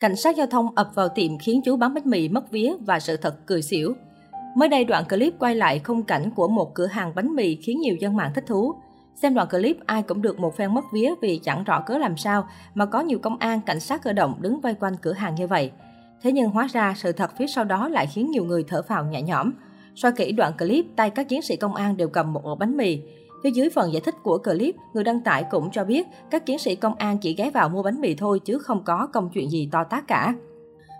Cảnh sát giao thông ập vào tiệm khiến chú bán bánh mì mất vía và sự thật cười xỉu. Mới đây đoạn clip quay lại khung cảnh của một cửa hàng bánh mì khiến nhiều dân mạng thích thú. Xem đoạn clip ai cũng được một phen mất vía vì chẳng rõ cớ làm sao mà có nhiều công an, cảnh sát cơ động đứng vây quanh cửa hàng như vậy. Thế nhưng hóa ra sự thật phía sau đó lại khiến nhiều người thở phào nhẹ nhõm. Soi kỹ đoạn clip, tay các chiến sĩ công an đều cầm một ổ bánh mì. Phía dưới phần giải thích của clip, người đăng tải cũng cho biết các chiến sĩ công an chỉ ghé vào mua bánh mì thôi chứ không có công chuyện gì to tát cả.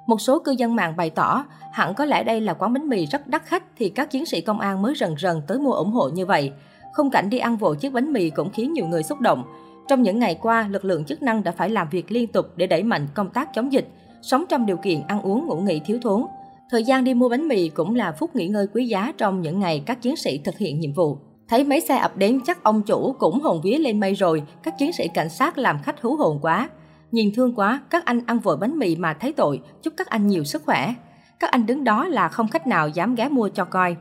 Một số cư dân mạng bày tỏ, hẳn có lẽ đây là quán bánh mì rất đắt khách thì các chiến sĩ công an mới rần rần tới mua ủng hộ như vậy. Không cảnh đi ăn vội chiếc bánh mì cũng khiến nhiều người xúc động. Trong những ngày qua, lực lượng chức năng đã phải làm việc liên tục để đẩy mạnh công tác chống dịch, sống trong điều kiện ăn uống ngủ nghỉ thiếu thốn. Thời gian đi mua bánh mì cũng là phút nghỉ ngơi quý giá trong những ngày các chiến sĩ thực hiện nhiệm vụ. Thấy mấy xe ập đến chắc ông chủ cũng hồn vía lên mây rồi, các chiến sĩ cảnh sát làm khách hú hồn quá. Nhìn thương quá, các anh ăn vội bánh mì mà thấy tội, chúc các anh nhiều sức khỏe. Các anh đứng đó là không khách nào dám ghé mua cho coi.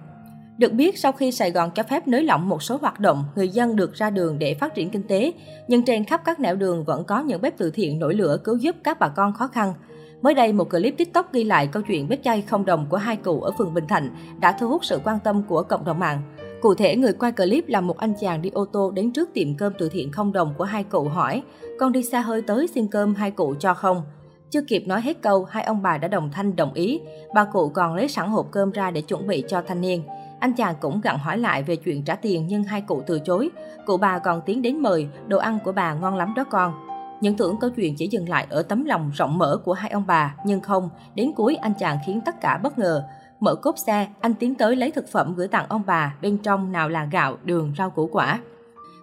Được biết, sau khi Sài Gòn cho phép nới lỏng một số hoạt động, người dân được ra đường để phát triển kinh tế, nhưng trên khắp các nẻo đường vẫn có những bếp từ thiện nổi lửa cứu giúp các bà con khó khăn. Mới đây, một clip TikTok ghi lại câu chuyện bếp chay không đồng của hai cụ ở phường Bình Thạnh đã thu hút sự quan tâm của cộng đồng mạng. Cụ thể, người quay clip là một anh chàng đi ô tô đến trước tiệm cơm từ thiện không đồng của hai cụ hỏi, con đi xa hơi tới xin cơm hai cụ cho không? Chưa kịp nói hết câu, hai ông bà đã đồng thanh đồng ý. Bà cụ còn lấy sẵn hộp cơm ra để chuẩn bị cho thanh niên. Anh chàng cũng gặng hỏi lại về chuyện trả tiền nhưng hai cụ từ chối. Cụ bà còn tiến đến mời, đồ ăn của bà ngon lắm đó con. Những tưởng câu chuyện chỉ dừng lại ở tấm lòng rộng mở của hai ông bà, nhưng không, đến cuối anh chàng khiến tất cả bất ngờ. Mở cốp xe, anh tiến tới lấy thực phẩm gửi tặng ông bà, bên trong nào là gạo, đường, rau củ quả.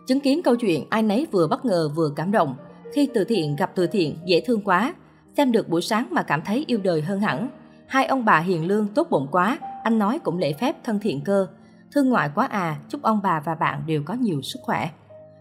Chứng kiến câu chuyện, ai nấy vừa bất ngờ vừa cảm động. Khi từ thiện gặp từ thiện, dễ thương quá. Xem được buổi sáng mà cảm thấy yêu đời hơn hẳn. Hai ông bà hiền lương tốt bụng quá, anh nói cũng lễ phép thân thiện cơ. Thương ngoại quá à, chúc ông bà và bạn đều có nhiều sức khỏe.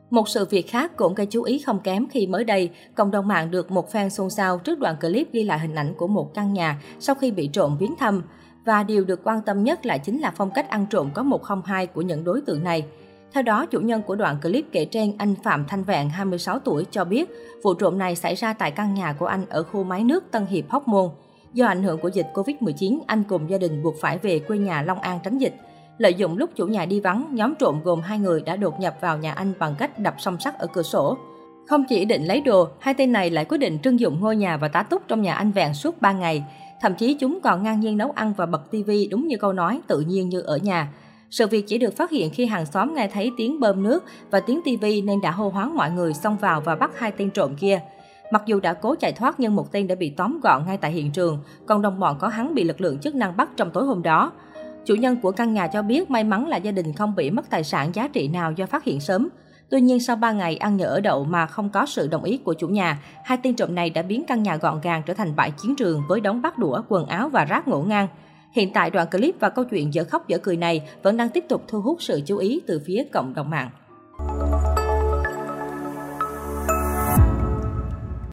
Một sự việc khác cũng gây chú ý không kém khi mới đây, cộng đồng mạng được một fan xôn xao trước đoạn clip ghi lại hình ảnh của một căn nhà sau khi bị trộm viếng thăm. Và điều được quan tâm nhất lại chính là phong cách ăn trộm có 102 của những đối tượng này. Theo đó, chủ nhân của đoạn clip kể trên, anh Phạm Thanh Vẹn, 26 tuổi, cho biết vụ trộm này xảy ra tại căn nhà của anh ở khu máy nước Tân Hiệp, Hóc Môn. Do ảnh hưởng của dịch Covid-19, anh cùng gia đình buộc phải về quê nhà Long An tránh dịch. Lợi dụng lúc chủ nhà đi vắng, nhóm trộm gồm hai người đã đột nhập vào nhà anh bằng cách đập song sắt ở cửa sổ. Không chỉ định lấy đồ, hai tên này lại quyết định trưng dụng ngôi nhà và tá túc trong nhà anh Vẹn suốt 3 ngày. Thậm chí chúng còn ngang nhiên nấu ăn và bật tivi đúng như câu nói tự nhiên như ở nhà. Sự việc chỉ được phát hiện khi hàng xóm nghe thấy tiếng bơm nước và tiếng tivi nên đã hô hoáng mọi người xông vào và bắt hai tên trộm kia. Mặc dù đã cố chạy thoát nhưng một tên đã bị tóm gọn ngay tại hiện trường, còn đồng bọn có hắn bị lực lượng chức năng bắt trong tối hôm đó. Chủ nhân của căn nhà cho biết may mắn là gia đình không bị mất tài sản giá trị nào do phát hiện sớm. Tuy nhiên sau 3 ngày ăn nhờ ở đậu mà không có sự đồng ý của chủ nhà, hai tên trộm này đã biến căn nhà gọn gàng trở thành bãi chiến trường với đống bát đũa, quần áo và rác ngổn ngang. Hiện tại đoạn clip và câu chuyện dở khóc dở cười này vẫn đang tiếp tục thu hút sự chú ý từ phía cộng đồng mạng.